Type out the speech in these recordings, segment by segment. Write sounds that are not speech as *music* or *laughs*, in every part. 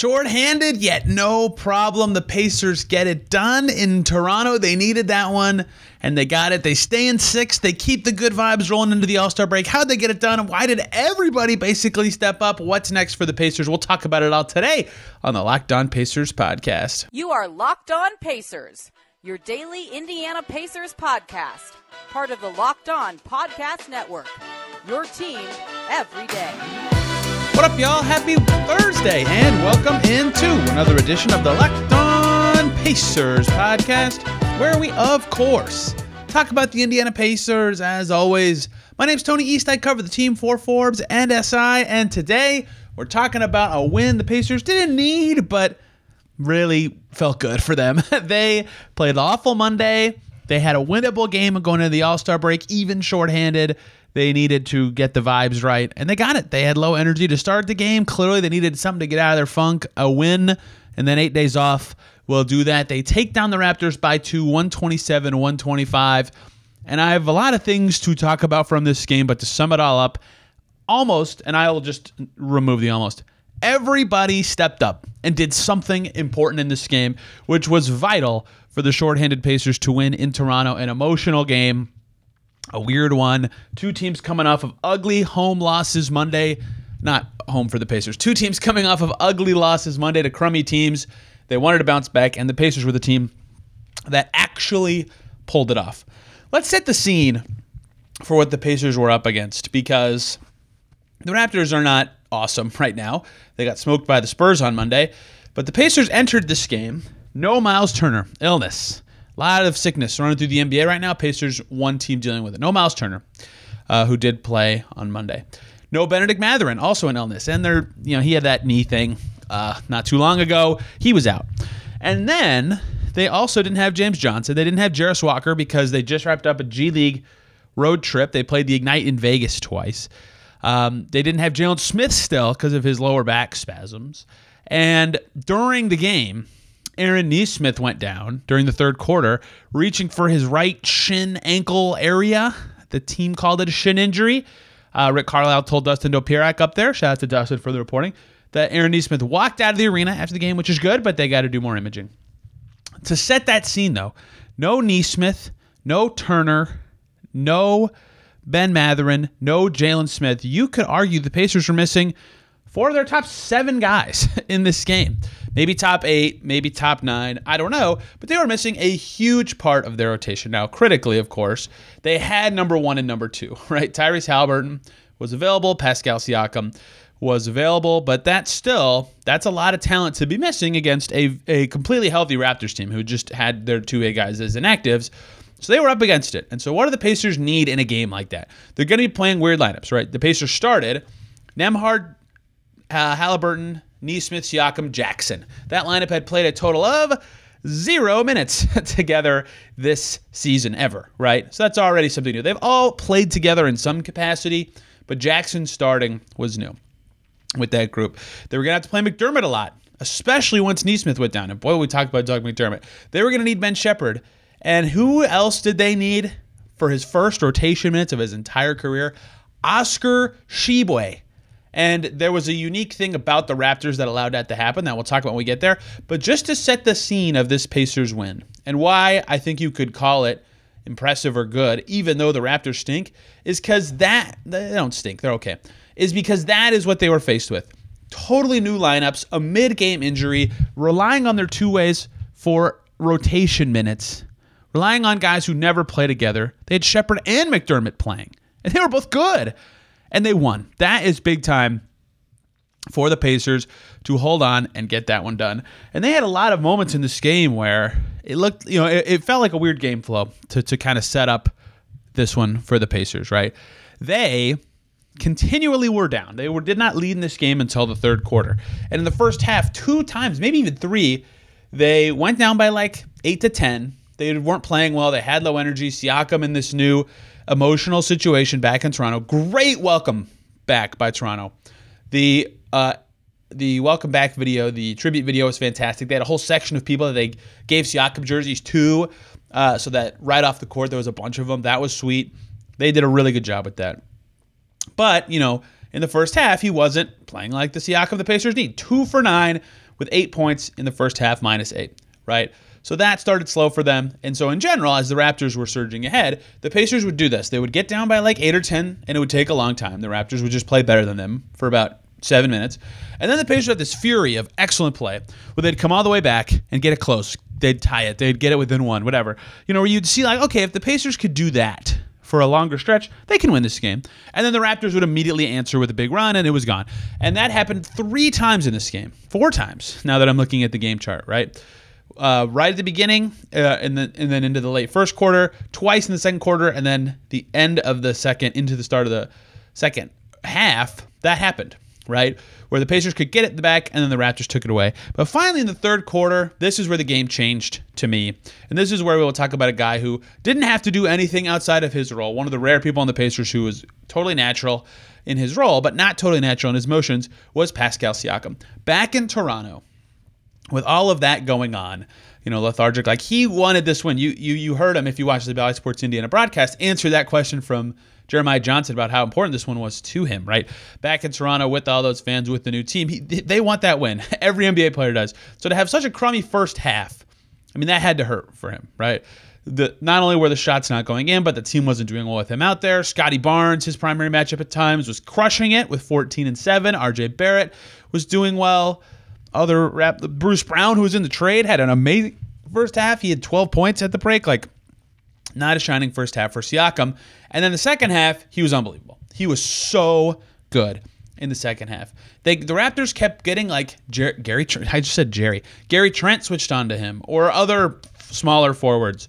Short-handed, yet no problem. The Pacers get it done in Toronto. They needed that one, and they got it. They stay in six. They keep the good vibes rolling into the All Star break. How'd they get it done? Why did everybody basically step up? What's next for the Pacers? We'll talk about it all today on the Locked On Pacers podcast. You are Locked On Pacers, your daily Indiana Pacers podcast, part of the Locked On Podcast Network. Your team every day. What up, y'all? Happy Thursday, and welcome into another edition of the Locked On Pacers podcast, where we, of course, talk about the Indiana Pacers as always. My name's Tony East. I cover the team for Forbes and SI, and today we're talking about a win the Pacers didn't need, but really felt good for them. *laughs* they played awful Monday. They had a winnable game going into the All Star break, even shorthanded. They needed to get the vibes right, and they got it. They had low energy to start the game. Clearly, they needed something to get out of their funk. A win, and then eight days off will do that. They take down the Raptors by two, 127 125. And I have a lot of things to talk about from this game, but to sum it all up, almost, and I will just remove the almost. Everybody stepped up and did something important in this game, which was vital for the shorthanded Pacers to win in Toronto. An emotional game a weird one. Two teams coming off of ugly home losses Monday. Not home for the Pacers. Two teams coming off of ugly losses Monday to crummy teams. They wanted to bounce back, and the Pacers were the team that actually pulled it off. Let's set the scene for what the Pacers were up against because the Raptors are not awesome *laughs* right now. They got smoked by the Spurs on Monday, but the Pacers entered this game. No Miles Turner, illness. Lot of sickness running through the NBA right now. Pacers, one team dealing with it. No Miles Turner, uh, who did play on Monday. No Bennedict Mathurin, also an illness. And they're, you know, he had that knee thing uh, not too long ago. He was out. And then they also didn't have James Johnson. They didn't have Jarace Walker because they just wrapped up a G League road trip. They played the Ignite in Vegas twice. Um, they didn't have Jalen Smith still because of his lower back spasms. And during the game, Aaron Nesmith went down during the third quarter, reaching for his right shin ankle area. The team called it a shin injury. Uh, Rick Carlisle told Dustin Dopirak up there, shout out to Dustin for the reporting, that Aaron Nesmith walked out of the arena after the game, which is good, but they got to do more imaging. To set that scene, though, no Nesmith, no Turner, no Ben Mathurin, no Jalen Smith. You could argue the Pacers were missing four of their top seven guys *laughs* in this game maybe top eight, maybe top nine. I don't know. But they were missing a huge part of their rotation. Now, critically, of course, they had number one and number two, *laughs* right? Tyrese Haliburton was available, Pascal Siakam was available, but that's still that's a lot of talent to be missing against a, a completely healthy Raptors team who just had their two A guys as inactives. So they were up against it. And so what do the Pacers need in a game like that? They're going to be playing weird lineups, right? The Pacers started Nembhard, uh, Haliburton, Nesmith, Siakam, Jackson. That lineup had played a total of zero minutes *laughs* together this season ever, right? So that's already something new. They've all played together in some capacity, but Jackson starting was new with that group. They were going to have to play McDermott a lot, especially once Nesmith went down. And boy, we talked about Doug McDermott. They were going to need Ben Sheppard. And who else did they need for his first rotation minutes of his entire career? Oscar Tshiebwe. And there was a unique thing about the Raptors that allowed that to happen that we'll talk about when we get there. But just to set the scene of this Pacers win and why I think you could call it impressive or good, even though the Raptors stink, is because that, they don't stink, they're okay, is because that is what they were faced with. Totally new lineups, a mid game injury, relying on their two ways for rotation minutes, relying on guys who never play together. They had Sheppard and McDermott playing, and they were both good and they won. That is big time for the Pacers to hold on and get that one done. And they had a lot of moments in this game where it looked, you know, it, it felt like a weird game flow to, to kind of set up this one for the Pacers, right? They continually were down. They were did not lead in this game until the third quarter. And in the first half, two times, maybe even three, they went down by like 8 to 10. They weren't playing well. They had low energy. Siakam in this new emotional situation back in Toronto. Great welcome back by Toronto. The uh, the welcome back video, the tribute video was fantastic. They had a whole section of people that they gave Siakam jerseys to, uh, so that right off the court there was a bunch of them. That was sweet. They did a really good job with that. But you know, in the first half, he wasn't playing like the Siakam the Pacers need. Two for nine with eight points in the first half, minus eight, right? So that started slow for them. And so, in general, as the Raptors were surging ahead, the Pacers would do this. They would get down by like eight or 10, and it would take a long time. The Raptors would just play better than them for about seven minutes. And then the Pacers had this fury of excellent play where they'd come all the way back and get it close. They'd tie it, they'd get it within one, whatever. You know, where you'd see, like, okay, if the Pacers could do that, for a longer stretch, they can win this game. And then the Raptors would immediately answer with a big run, and it was gone. And that happened three times in this game, four times. Now that I'm looking at the game chart, right? Uh, right at the beginning, uh, and then and then into the late first quarter, twice in the second quarter, and then the end of the second into the start of the second half. That happened right? Where the Pacers could get it the back and then the Raptors took it away. But finally, in the third quarter, this is where the game changed to me. And this is where we will talk about a guy who didn't have to do anything outside of his role. One of the rare people on the Pacers who was totally natural in his role, but not totally natural in his motions, was Pascal Siakam. Back in Toronto, with all of that going on, you know, lethargic, like he wanted this win. You you you heard him if you watched the Bally Sports Indiana broadcast answer that question from Jeremiah Johnson about how important this one was to him, right? Back in Toronto with all those fans with the new team, he, they want that win. *laughs* Every NBA player does. So to have such a crummy first half, I mean, that had to hurt for him, right? The, not only were the shots not going in, but the team wasn't doing well with him out there. Scottie Barnes, his primary matchup at times, was crushing it with 14 and 7. RJ Barrett was doing well. Other rap, Bruce Brown, who was in the trade, had an amazing first half. He had 12 points at the break. Like, not a shining first half for Siakam. And then the second half, he was unbelievable. He was so good in the second half. They the Raptors kept getting like Jer- Gary. I just said Jerry. Gary Trent switched on to him or other smaller forwards,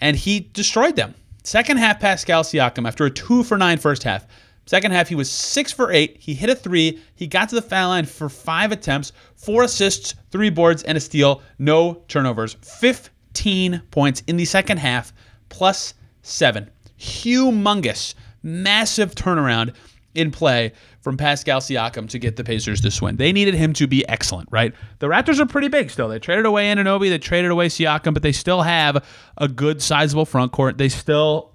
and he destroyed them. Second half, Pascal Siakam after a two for nine first half. Second half, he was six for eight. He hit a three. He got to the foul line for five attempts, four assists, three boards, and a steal. No turnovers. 15 points in the second half plus seven. Humongous, massive turnaround in play from Pascal Siakam to get the Pacers this win. They needed him to be excellent, right? The Raptors are pretty big still. They traded away Anunoby, they traded away Siakam, but they still have a good, sizable front court. They still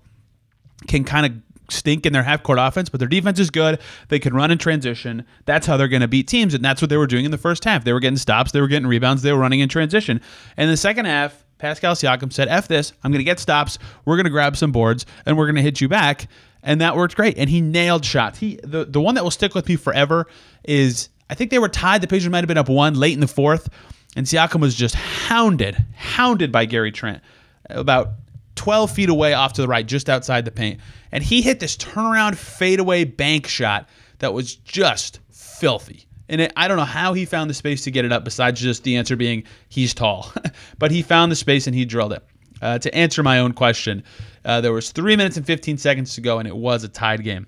can kind of stink in their half court offense, but their defense is good. They can run in transition. That's how they're going to beat teams, and that's what they were doing in the first half. They were getting stops, they were getting rebounds, they were running in transition. And the second half, Pascal Siakam said, F this, I'm going to get stops, we're going to grab some boards, and we're going to hit you back. And that worked great. And he nailed shots. He the, the one that will stick with me forever is I think they were tied. The Pacers might have been up one late in the fourth. And Siakam was just hounded, hounded by Gary Trent about 12 feet away off to the right, just outside the paint. And he hit this turnaround fadeaway bank shot that was just filthy. And it, I don't know how he found the space to get it up, besides just the answer being he's tall. *laughs* but he found the space and he drilled it. Uh, to answer my own question, uh, there was three minutes and 15 seconds to go, and it was a tied game.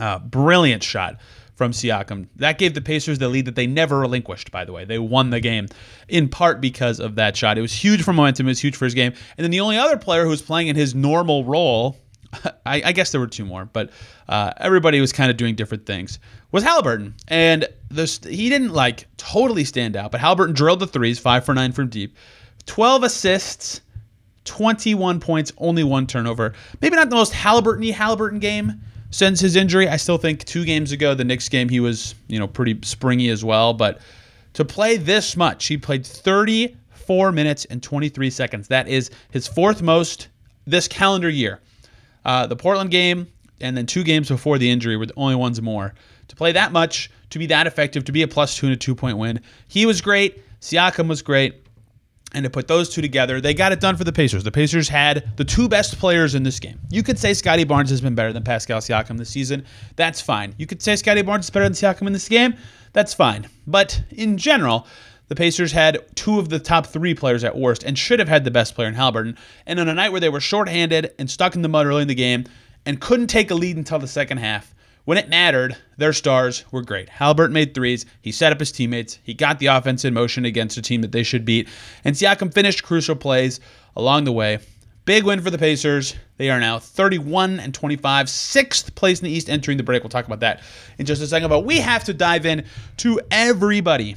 Uh, brilliant shot from Siakam. That gave the Pacers the lead that they never relinquished, by the way. They won the game in part because of that shot. It was huge for momentum, it was huge for his game. And then the only other player who was playing in his normal role *laughs* I, I, guess there were two more, but uh, everybody was kind of doing different things. Was Haliburton, and this he didn't like totally stand out, but Haliburton drilled the threes, five for nine from deep, twelve assists, twenty-one points, only one turnover. Maybe not the most Haliburton-y Haliburton game since his injury. I still think two games ago, the Knicks game, he was you know pretty springy as well, but to play this much, he played thirty-four minutes and twenty-three seconds. That is his fourth most this calendar year. Uh, the Portland game and then two games before the injury were the only ones more. To play that much, to be that effective, to be a plus two and a two point win, he was great. Siakam was great. And to put those two together, they got it done for the Pacers. The Pacers had the two best players in this game. You could say Scottie Barnes has been better than Pascal Siakam this season. That's fine. You could say Scottie Barnes is better than Siakam in this game. That's fine. But in general, the Pacers had two of the top three players at worst and should have had the best player in Haliburton. And on a night where they were shorthanded and stuck in the mud early in the game and couldn't take a lead until the second half, when it mattered, their stars were great. Halbert made threes. He set up his teammates. He got the offense in motion against a team that they should beat. And Siakam finished crucial plays along the way. Big win for the Pacers. They are now 31 and 25, sixth place in the East entering the break. We'll talk about that in just a second. But we have to dive in to everybody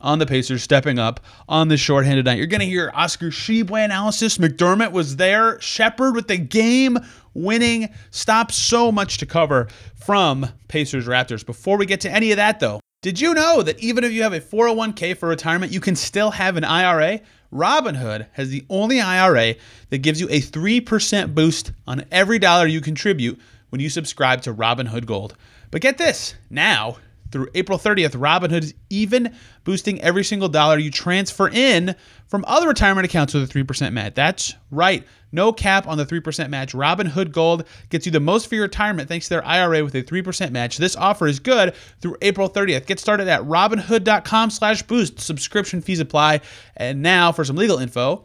on the Pacers stepping up on this shorthanded night. You're going to hear Oscar Tshiebwe analysis. McDermott was there. Sheppard with the game winning stop. So much to cover from Pacers Raptors. Before we get to any of that, though, Did you know that even if you have a 401k for retirement, you can still have an IRA? Robinhood has the only IRA that gives you a 3% boost on every dollar you contribute when you subscribe to Robinhood Gold. But get this now, through April 30th, Robinhood is even boosting every single dollar you transfer in from other retirement accounts with a 3% match. That's right. No cap on the 3% match. Robinhood Gold gets you the most for your retirement thanks to their IRA with a 3% match. This offer is good through April 30th. Get started at robinhood.com slash boost. Subscription fees apply. And now for some legal info.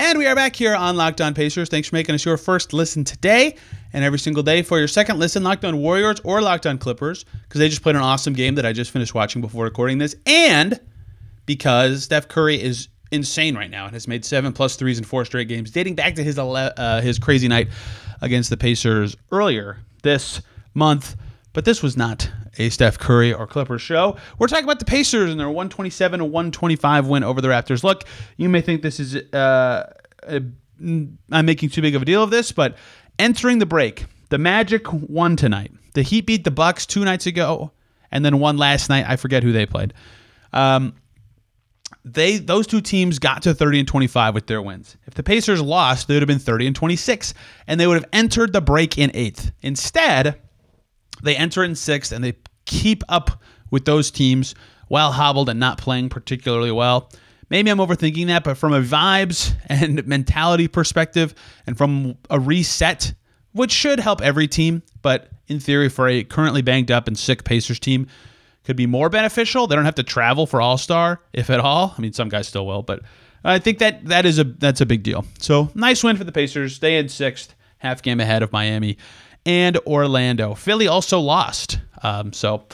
And we are back here on Locked On Pacers. Thanks for making us your first listen today and every single day. For your second listen, Locked On Warriors or Locked On Clippers, because they just played an awesome game that I just finished watching before recording this. And because Steph Curry is insane right now and has made seven plus threes in four straight games, dating back to his, uh, his crazy night against the Pacers earlier this month. But this was not a Steph Curry or Clippers show. We're talking about the Pacers and their 127 to 125 win over the Raptors. Look, you may think this is uh, a, I'm making too big of a deal of this, but entering the break, the Magic won tonight. The Heat beat the Bucks two nights ago, and then won last night. I forget who they played. Um, they those two teams got to 30 and 25 with their wins. If the Pacers lost, they would have been 30 and 26, and they would have entered the break in eighth. Instead, they enter in sixth and they keep up with those teams while hobbled and not playing particularly well. Maybe I'm overthinking that, but from a vibes and mentality perspective and from a reset, which should help every team, but in theory, for a currently banged up and sick Pacers team, could be more beneficial. They don't have to travel for All Star, if at all. I mean, some guys still will, but I think that that is a that's a big deal. So nice win for the Pacers. They in sixth, half game ahead of Miami and Orlando. Philly also lost. Um, so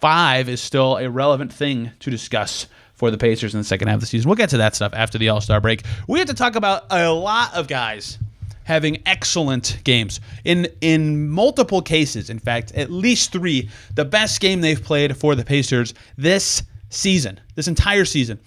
five is still a relevant thing to discuss for the Pacers in the second half of the season. We'll get to that stuff after the All Star break. We have to talk about a lot of guys having excellent games in in multiple cases. In fact, at least three, the best game they've played for the Pacers this season, this entire season.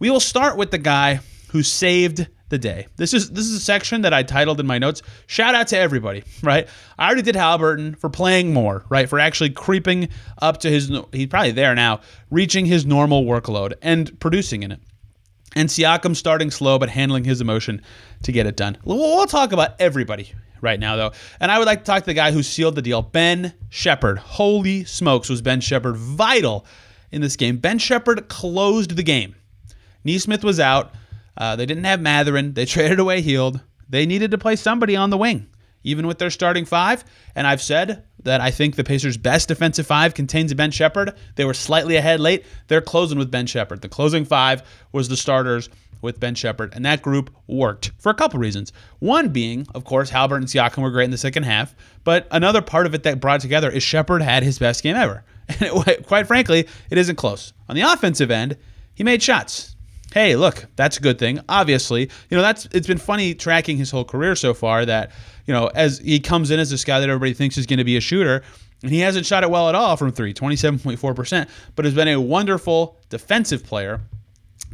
We will start with the guy who saved the day. This is this is a section that I titled in my notes. Shout out to everybody, right? I already did Haliburton for playing more, right? For actually creeping up to his he's probably there now, reaching his normal workload and producing in it. And Siakam starting slow but handling his emotion to get it done. We'll, we'll talk about everybody right now though. And I would like to talk to the guy who sealed the deal, Ben Sheppard. Holy smokes, was Ben Sheppard vital in this game. Ben Sheppard closed the game. Nesmith was out. Uh, they didn't have Mathurin. They *laughs* traded away Hield. They needed to play somebody on the wing, even with their starting five. And I've said that I think the Pacers' best defensive five contains Ben Sheppard. They were slightly ahead late. They're closing with Ben Sheppard. The closing five was the starters with Ben Sheppard, and that group worked for a couple reasons. One being, of course, Halbert and Siakam were great in the second half, but another part of it that brought it together is Sheppard had his best game ever. *laughs* And it, quite frankly, it isn't close. On the offensive end, he made shots hey, look, that's a good thing. Obviously, you know, that's it's been funny tracking his whole career so far that, you know, as he comes in as this guy that everybody thinks is going to be a shooter, and he hasn't shot it well at all from three, 27.4%, but has been a wonderful defensive player.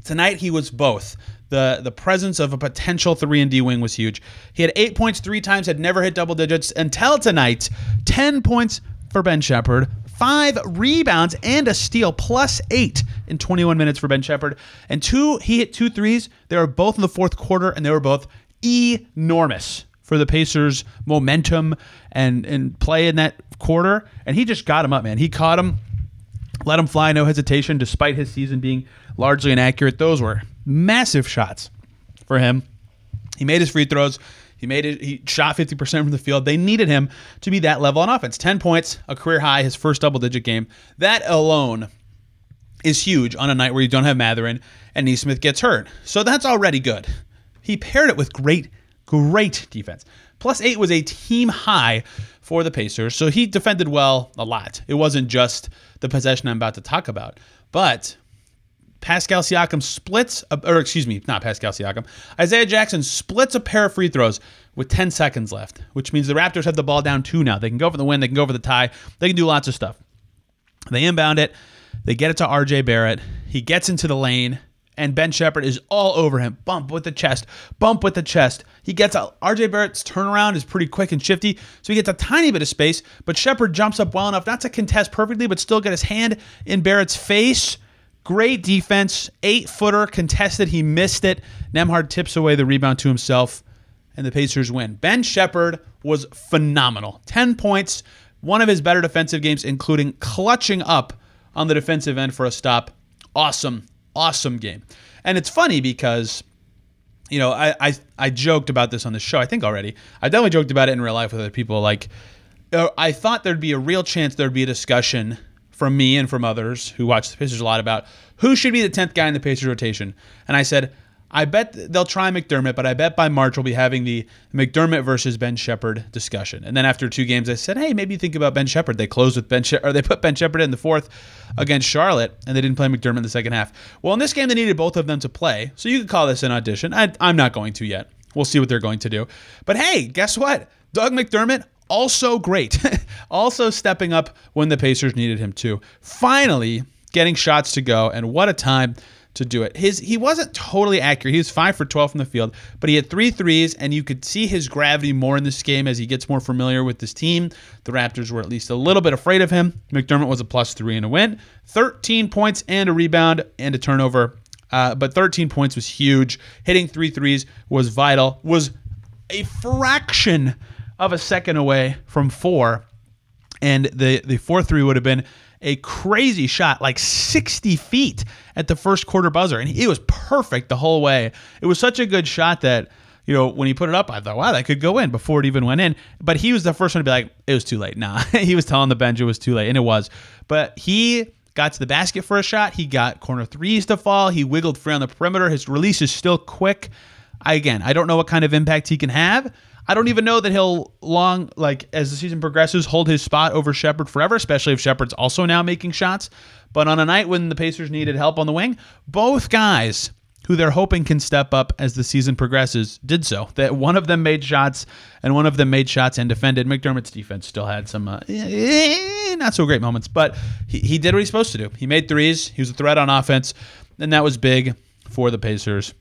Tonight he was both. The the presence of a potential 3 and D wing was huge. He had 8 points 3 times, had never hit double digits until tonight. 10 points for Ben Sheppard, five rebounds and a steal, plus eight in 21 minutes for Ben Sheppard. And two, he hit two threes. They were both in the fourth quarter, and they were both enormous for the Pacers' momentum and and play in that quarter. And he just got him up, man. He caught him, let him fly, no hesitation, despite his season being largely inaccurate. Those were massive shots for him. He made his free throws. He made it. He shot 50% from the field. They needed him to be that level on offense. 10 points, a career high, his first double-digit game. That alone is huge on a night where you don't have Mathurin and Nesmith gets hurt. So that's already good. He paired it with great, great defense. Plus eight was a team high for the Pacers, so he defended well a lot. It wasn't just the possession I'm about to talk about, but Pascal Siakam splits, a, or excuse me, not Pascal Siakam. Isaiah Jackson splits a pair of free throws with 10 seconds left, which means the Raptors have the ball down two now. They can go for the win, they can go for the tie, they can do lots of stuff. They inbound it, they get it to RJ Barrett. He gets into the lane, and Ben Sheppard is all over him. Bump with the chest, bump with the chest. He gets out. RJ Barrett's turnaround is pretty quick and shifty, so he gets a tiny bit of space, but Sheppard jumps up well enough not to contest perfectly, but still get his hand in Barrett's face. Great defense, eight footer contested. He missed it. Nembhard tips away the rebound to himself, and the Pacers win. Ben Sheppard was phenomenal. 10 points, one of his better defensive games, including clutching up on the defensive end for a stop. Awesome, awesome game. And it's funny because, you know, I, I, I joked about this on the show, I think already. I definitely joked about it in real life with other people. Like, uh, I thought there'd be a real chance there'd be a discussion from me and from others who watch the Pacers a lot about who should be the 10th guy in the Pacers rotation. And I said, I bet they'll try McDermott, but I bet by March we'll be having the McDermott versus Ben Sheppard discussion. And then after two games, I said, "Hey, maybe think about Ben Sheppard. They closed with Ben, or they put Ben Sheppard in the fourth against Charlotte, and they didn't play McDermott in the second half. Well, in this game, they needed both of them to play, so you could call this an audition. I, I'm not going to yet. We'll see what they're going to do. But hey, guess what? Doug McDermott also great, *laughs* also stepping up when the Pacers needed him to. Finally, getting shots to go, and what a time to do it. His he wasn't totally accurate. He was five for twelve from the field, but he had three threes, and you could see his gravity more in this game as he gets more familiar with this team. The Raptors were at least a little bit afraid of him. McDermott was a plus three in a win, thirteen points and a rebound and a turnover. Uh, but 13 points was huge. Hitting three threes was vital. Was a fraction of a second away from four, and the the four three would have been a crazy shot, like 60 feet at the first quarter buzzer. And it was perfect the whole way. It was such a good shot that, you know, when he put it up, I thought, wow, that could go in before it even went in. But he was the first one to be like, it was too late. Nah, *laughs* he was telling the bench it was too late, and it was. But he got to the basket for a shot. He got corner threes to fall. He wiggled free on the perimeter. His release is still quick. I, again, I don't know what kind of impact he can have. I don't even know that he'll long like as the season progresses hold his spot over Sheppard forever, especially if Sheppard's also now making shots. But on a night when the Pacers needed help on the wing, both guys who they're hoping can step up as the season progresses did so. That one of them made shots and one of them made shots and defended. McDermott's defense still had some uh, eh, not so great moments, but he, he did what he's supposed to do. He made threes. He was a threat on offense, and that was big for the Pacers.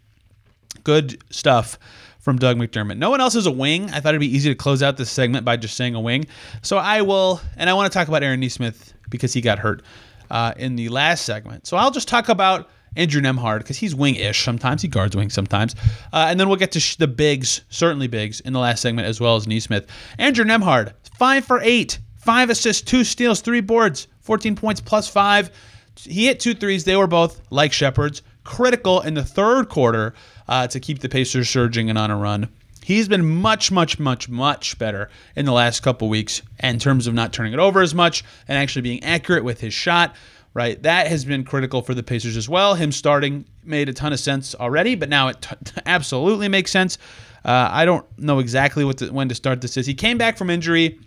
Good stuff from Doug McDermott. No one else is a wing. I thought it'd be easy to close out this segment by just saying a wing. So I will, and I want to talk about Aaron Nesmith because he got hurt uh, in the last segment. So I'll just talk about Andrew Nembhard because he's wing-ish sometimes. He guards wing sometimes, uh, and then we'll get to sh- the bigs, certainly bigs, in the last segment as well as Nesmith. Andrew Nembhard, five for eight, five assists, two steals, three boards, 14 points plus five. He hit two threes. They were both like Sheppard's critical in the third quarter uh, to keep the Pacers surging and on a run. He's been much, much, much, much better in the last couple weeks in terms of not turning it over as much and actually being accurate with his shot. Right, that has been critical for the Pacers as well. Him starting made a ton of sense already, but now it t- absolutely makes sense. Uh, I don't know exactly what to, when to start this is. He came back from injury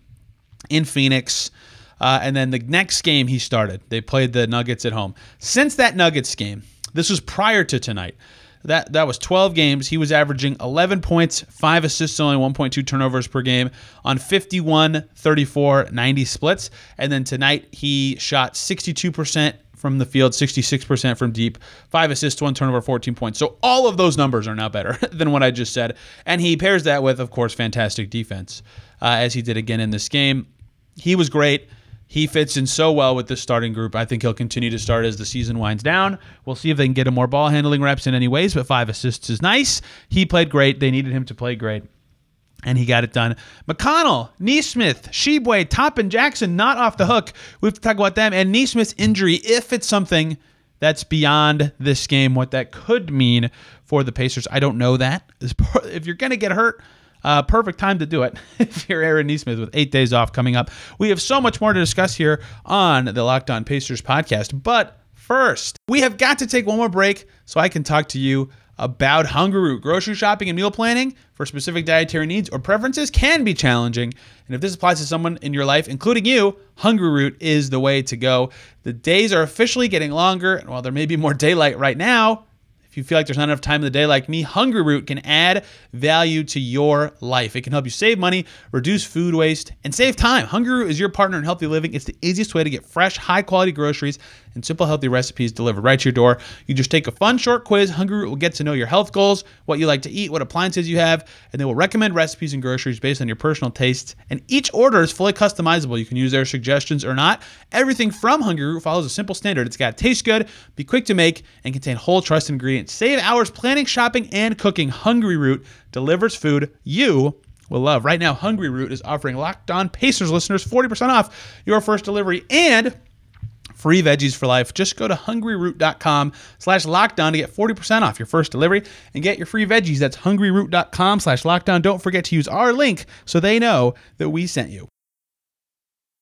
in Phoenix. Uh, and then the next game he started, they played the Nuggets at home. Since that Nuggets game, this was prior to tonight. That that was 12 games. He was averaging 11 points, 5 assists, only 1.2 turnovers per game on 51, 34, 90 splits. And then tonight he shot 62% from the field, 66% from deep, 5 assists, 1 turnover, 14 points. So all of those numbers are now better *laughs* than what I just said. And he pairs that with of course fantastic defense. Uh, as he did again in this game. He was great. He fits in so well with this starting group. I think he'll continue to start as the season winds down. We'll see if they can get him more ball handling reps in any ways, but five assists is nice. He played great. They needed him to play great. And he got it done. McConnell, Nesmith, Tshiebwe, Toppin, Jackson, not off the hook. We have to talk about them. And Nesmith's injury, if it's something that's beyond this game, what that could mean for the Pacers, I don't know that. If you're going to get hurt, uh, perfect time to do it *laughs* if you're Aaron Nesmith with eight days off coming up. We have so much more to discuss here on the Locked On Pacers podcast. But first, we have got to take one more break so I can talk to you about Hungryroot. Grocery shopping and meal planning for specific dietary needs or preferences can be challenging. And if this applies to someone in your life, including you, Hungryroot is the way to go. The days are officially getting longer, and while there may be more daylight right now, if you feel like there's not enough time in the day like me, Hungryroot can add value to your life. It can help you save money, reduce food waste, and save time. Hungryroot is your partner in healthy living. It's the easiest way to get fresh, high quality groceries and simple, healthy recipes delivered right to your door. You just take a fun, short quiz. Hungryroot will get to know your health goals, what you like to eat, what appliances you have, and they will recommend recipes and groceries based on your personal tastes. And each order is fully customizable. You can use their suggestions or not. Everything from Hungryroot follows a simple standard. It's got to taste good, be quick to make, and contain whole trust ingredients. Save hours planning, shopping, and cooking. Hungryroot delivers food you will love. Right now, Hungryroot is offering Locked On Pacers listeners 40% off your first delivery and free veggies for life. Just go to hungryroot.com slash lockedon to get 40% off your first delivery and get your free veggies. That's hungryroot.com slash lockedon. Don't forget to use our link so they know that we sent you.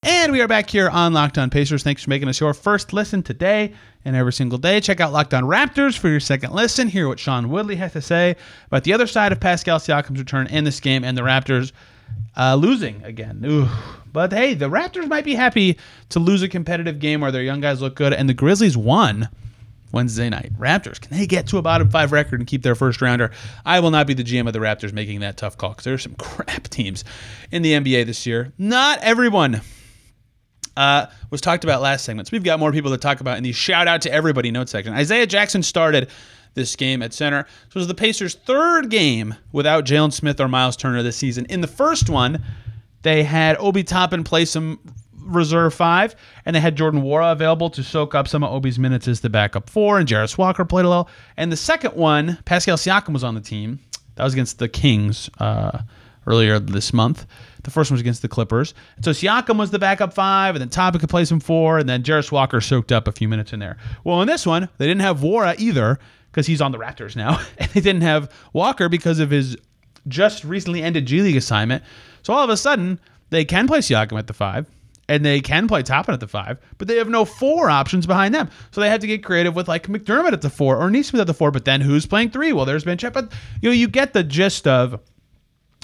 And we are back here on Locked On Pacers. Thanks for making us your first listen today and every single day. Check out Locked On Raptors for your second listen. Hear what Sean Woodley has to say about the other side of Pascal Siakam's return in this game and the Raptors uh, losing again. Ooh. But hey, the Raptors might be happy to lose a competitive game where their young guys look good, and the Grizzlies won Wednesday night. Raptors, can they get to a bottom five record and keep their first rounder? I will not be the GM of the Raptors making that tough call because there are some *laughs* crap teams in the NBA this year. Not everyone uh, was talked about last segment. So we've got more people to talk about in the shout out to everybody note section. Isaiah Jackson started this game at center. It was the Pacers' third game without Jalen Smith or Miles Turner this season. In the first one, they had Obi Toppin play some reserve five, and they had Jordan Nwora available to soak up some of Obi's minutes as the backup four, and Jarace Walker played a little. And the second one, Pascal Siakam was on the team. That was against the Kings uh, earlier this month. The first one was against the Clippers. So Siakam was the backup five, and then Toppin could play some four, and then Jarace Walker soaked up a few minutes in there. Well, in this one, they didn't have Nwora either because he's on the Raptors now, *laughs* and they didn't have Walker because of his just recently ended G League assignment. So all of a sudden, they can play Siakam at the five, and they can play Toppin at the five, but they have no four options behind them. So they have to get creative with like McDermott at the four or Nesmith at the four. But then who's playing three? Well, there's Ben Chet, but you know you get the gist of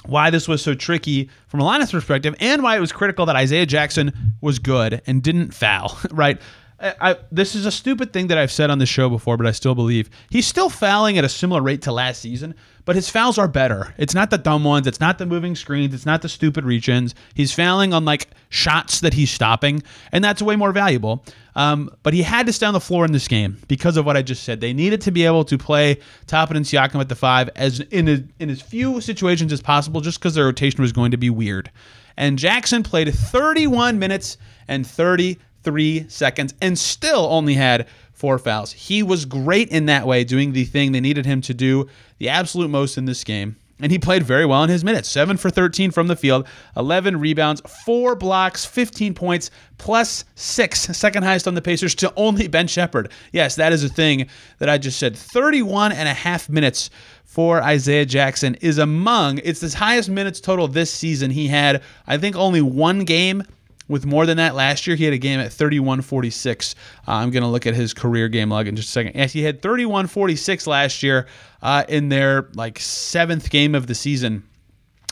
why this was so tricky from a Linus perspective, and why it was critical that Isaiah Jackson was good and didn't foul. *laughs* Right. I, this is a stupid thing that I've said on the show before, but I still believe he's still fouling at a similar rate to last season. But his fouls are better. It's not the dumb ones. It's not the moving screens. It's not the stupid reach-ins. He's fouling on like shots that he's stopping, and that's way more valuable. Um, but he had to stay on the floor in this game because of what I just said. They needed to be able to play Toppin and Siakam at the five as in a, in as few situations as possible, just because their rotation was going to be weird. And Jackson played 31 minutes and 30 three seconds and still only had four fouls. He was great in that way, doing the thing they needed him to do the absolute most in this game. And he played very well in his minutes. 7 for 13 from the field, 11 rebounds, 4 blocks, 15 points, plus 6, second highest on the Pacers to only Ben Sheppard. Yes, that is a thing that I just said. 31 and a half minutes for Isaiah Jackson is among, it's his highest minutes total this season. He had, I think, only one game with more than that last year. He had a game at 31-46. Uh, I'm going to look at his career game log in just a second. Yes, he had 31-46 last year uh, in their like seventh game of the season.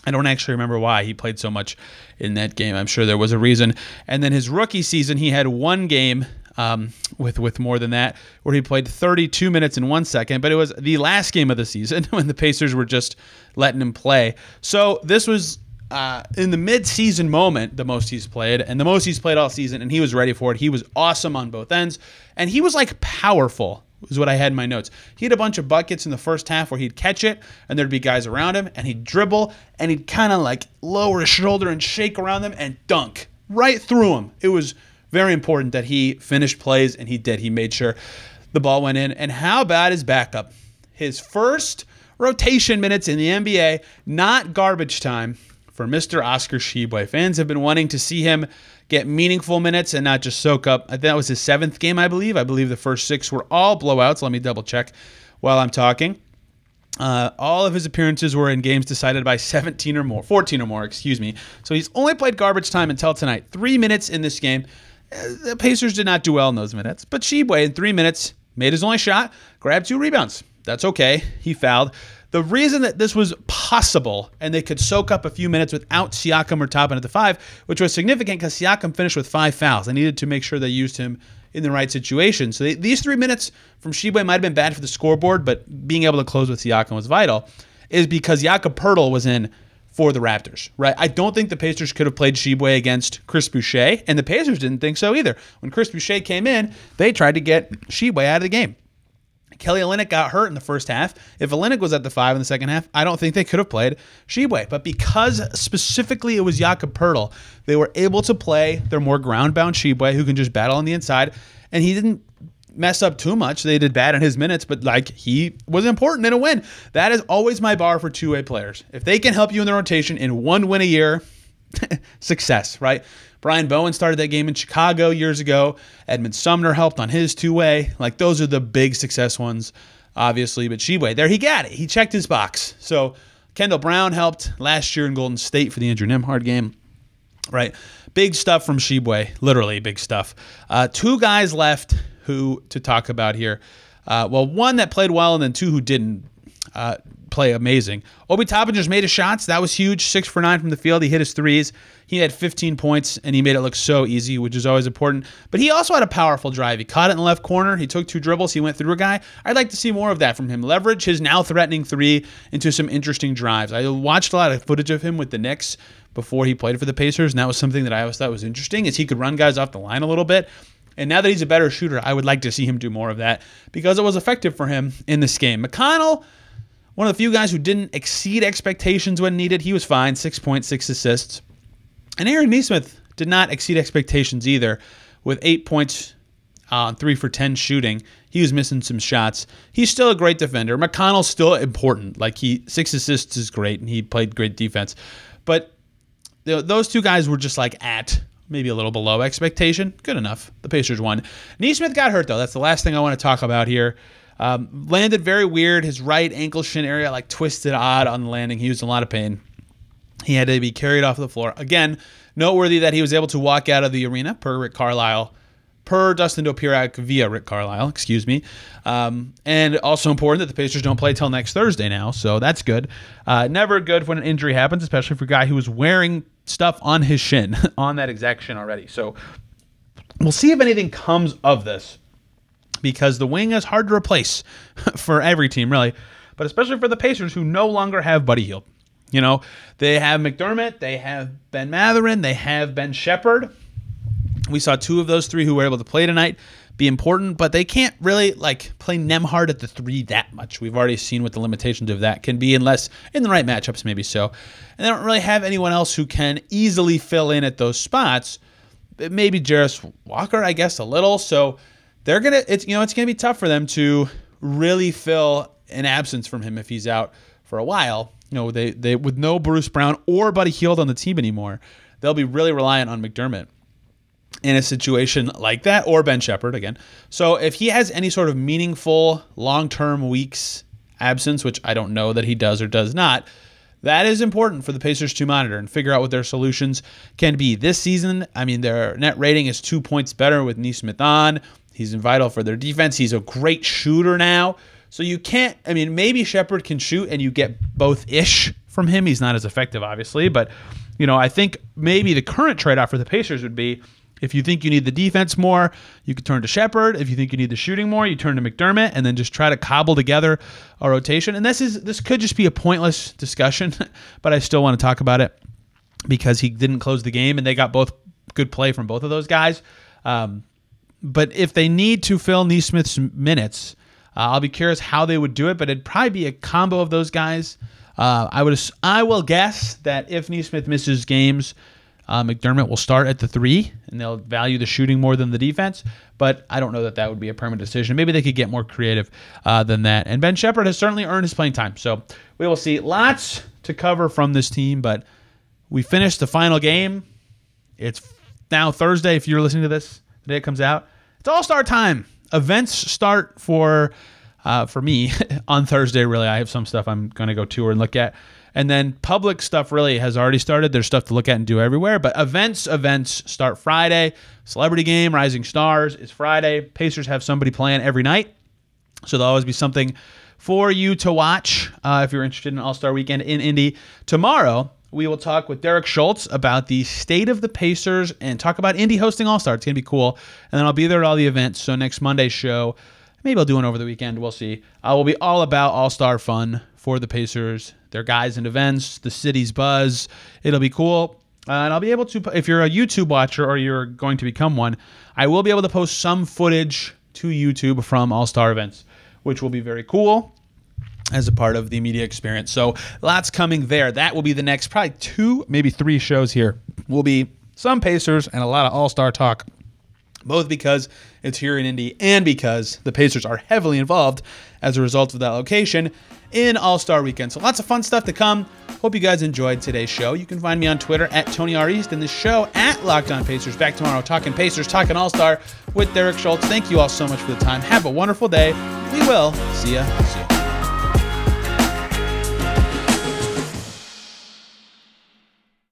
I don't actually remember why he played so much in that game. I'm sure there was a reason. And then his rookie season, he had one game um, with with more than that, where he played 32 minutes in one second. But it was the last game of the season *laughs* when the Pacers were just letting him play. So this was uh, in the mid-season moment, the most he's played, and the most he's played all season, and he was ready for it. He was awesome on both ends, and he was like powerful. Is what I had in my notes. He had a bunch of buckets in the first half where he'd catch it, and there'd be guys around him, and he'd dribble, and he'd kind of like lower his shoulder and shake around them and dunk right through them. It was very important that he finished plays, and he did. He made sure the ball went in. And how about his backup? His first rotation minutes in the NBA, not garbage time for Mr. Oscar Tshiebwe. Fans have been wanting to see him get meaningful minutes and not just soak up. That was his seventh game, I believe. I believe the first six were all blowouts. Let me double check while I'm talking. Uh, all of his appearances were in games decided by 17 or more, 14 or more, excuse me. So he's only played garbage time until tonight. Three minutes in this game. Uh, the Pacers did not do well in those minutes, but Tshiebwe in three minutes made his only shot, grabbed two rebounds. That's okay. He fouled. The reason that this was possible and they could soak up a few minutes without Siakam or Toppin at the five, which was significant because Siakam finished with five fouls. They needed to make sure they used him in the right situation. So they, these three minutes from Tshiebwe might have been bad for the scoreboard, but being able to close with Siakam was vital, is because Jakob Poeltl was in for the Raptors, right? I don't think the Pacers could have played Tshiebwe against Chris Boucher, and the Pacers didn't think so either. When Chris Boucher came in, they tried to get Tshiebwe out of the game. Kelly Olynyk got hurt in the first half. If Olynyk was at the five in the second half, I don't think they could have played Tshiebwe. But because specifically it was Jakob Poeltl, they were able to play their more ground-bound Tshiebwe who can just battle on the inside. And he didn't mess up too much. They did bad in his minutes, but like he was important in a win. That is always my bar for two-way players. If they can help you in the rotation in one win a year, *laughs* success, right? Brian Bowen started that game in Chicago years ago. Edmond Sumner helped on his two way. Like those are the big success ones, obviously. But Tshiebwe, there he got it. He checked his box. So Kendall Brown helped last year in Golden State for the Andrew Nembhard game. Right, big stuff from Tshiebwe, literally big stuff. Uh, two guys left who to talk about here. Uh, well, one that played well, and then two who didn't. Uh, play amazing. Obi Toppin just made his shots. That was huge. Six for nine from the field. He hit his threes. He had 15 points and he made it look so easy, which is always important. But he also had a powerful drive. He caught it in the left corner. He took two dribbles. He went through a guy. I'd like to see more of that from him. Leverage his now threatening three into some interesting drives. I watched a lot of footage of him with the Knicks before he played for the Pacers, and that was something that I always thought was interesting, is he could run guys off the line a little bit. And now that he's a better shooter, I would like to see him do more of that because it was effective for him in this game. McConnell one of the few guys who didn't exceed expectations when needed. He was fine, 6.6 assists. And Aaron Nesmith did not exceed expectations either, with eight points on uh, three for 10 shooting. He was missing some shots. He's still a great defender. McConnell's still important. Like, he, six assists is great, and he played great defense. But those two guys were just like at maybe a little below expectation. Good enough. The Pacers won. Nesmith got hurt, though. That's the last thing I want to talk about here. Um, landed very weird. His right ankle shin area like twisted odd on the landing. He was in a lot of pain. He had to be carried off the floor. Again, noteworthy that he was able to walk out of the arena per Rick Carlisle, per Dustin Dopirak via Rick Carlisle, excuse me. Um, and also important that the Pacers don't play till next Thursday now, so that's good. Uh, never good when an injury happens, especially for a guy who was wearing stuff on his shin, *laughs* on that exact shin already. So we'll see if anything comes of this because the wing is hard to replace *laughs* for every team, really, but especially for the Pacers who no longer have Buddy Hield. You know, they have McDermott, they have Ben Mathurin, they have Ben Sheppard. We saw two of those three who were able to play tonight be important, but they can't really like play Nembhard at the three that much. We've already seen what the limitations of that can be, unless in the right matchups, maybe so. And they don't really have anyone else who can easily fill in at those spots. Maybe Jarace Walker, I guess, a little. So they're gonna it's you know it's gonna be tough for them to really fill an absence from him if he's out for a while. You know, they they with no Bruce Brown or Buddy Hield on the team anymore, they'll be really reliant on McDermott in a situation like that, or Ben Sheppard again. So if he has any sort of meaningful long term weeks absence, which I don't know that he does or does not, that is important for the Pacers to monitor and figure out what their solutions can be. This season, I mean, their net rating is two points better with Nesmith on. He's vital for their defense. He's a great shooter now. So you can't, I mean, maybe Sheppard can shoot and you get both ish from him. He's not as effective, obviously. But, you know, I think maybe the current trade off for the Pacers would be if you think you need the defense more, you could turn to Sheppard. If you think you need the shooting more, you turn to McDermott and then just try to cobble together a rotation. And this is this could just be a pointless discussion, *laughs* but I still want to talk about it because he didn't close the game and they got both good play from both of those guys. Um, but if they need to fill Nesmith's minutes, uh, I'll be curious how they would do it. But it'd probably be a combo of those guys. Uh, I would. I will guess that if Nesmith misses games, uh, McDermott will start at the three, and they'll value the shooting more than the defense. But I don't know that that would be a permanent decision. Maybe they could get more creative uh, than that. And Ben Sheppard has certainly earned his playing time. So we will see. Lots to cover from this team, but we finished the final game. It's now Thursday. If you're listening to this the day it comes out, it's All Star time. Events start for uh, for me *laughs* on Thursday. Really, I have some stuff I'm going to go tour and look at, and then public stuff really has already started. There's stuff to look at and do everywhere, but events events start Friday. Celebrity game, Rising Stars is Friday. Pacers have somebody playing every night, so there'll always be something for you to watch uh, if you're interested in All Star Weekend in Indy. Tomorrow, we will talk with Derek Schultz about the state of the Pacers and talk about Indy hosting All Star. It's going to be cool. And then I'll be there at all the events. So next Monday's show, maybe I'll do one over the weekend. We'll see. I will be all about All Star fun for the Pacers, their guys and events, the city's buzz. It'll be cool. Uh, and I'll be able to, if you're a YouTube watcher or you're going to become one, I will be able to post some footage to YouTube from All Star events, which will be very cool as a part of the media experience. So lots coming there. That will be the next probably two, maybe three shows here. Will be some Pacers and a lot of All Star talk, both because it's here in Indy and because the Pacers are heavily involved as a result of that location in All Star Weekend. So lots of fun stuff to come. Hope you guys enjoyed today's show. You can find me on Twitter at Tony R. East and the show at Locked On Pacers. Back tomorrow talking Pacers, talking All Star with Derek Schultz. Thank you all so much for the time. Have a wonderful day. We will see you soon.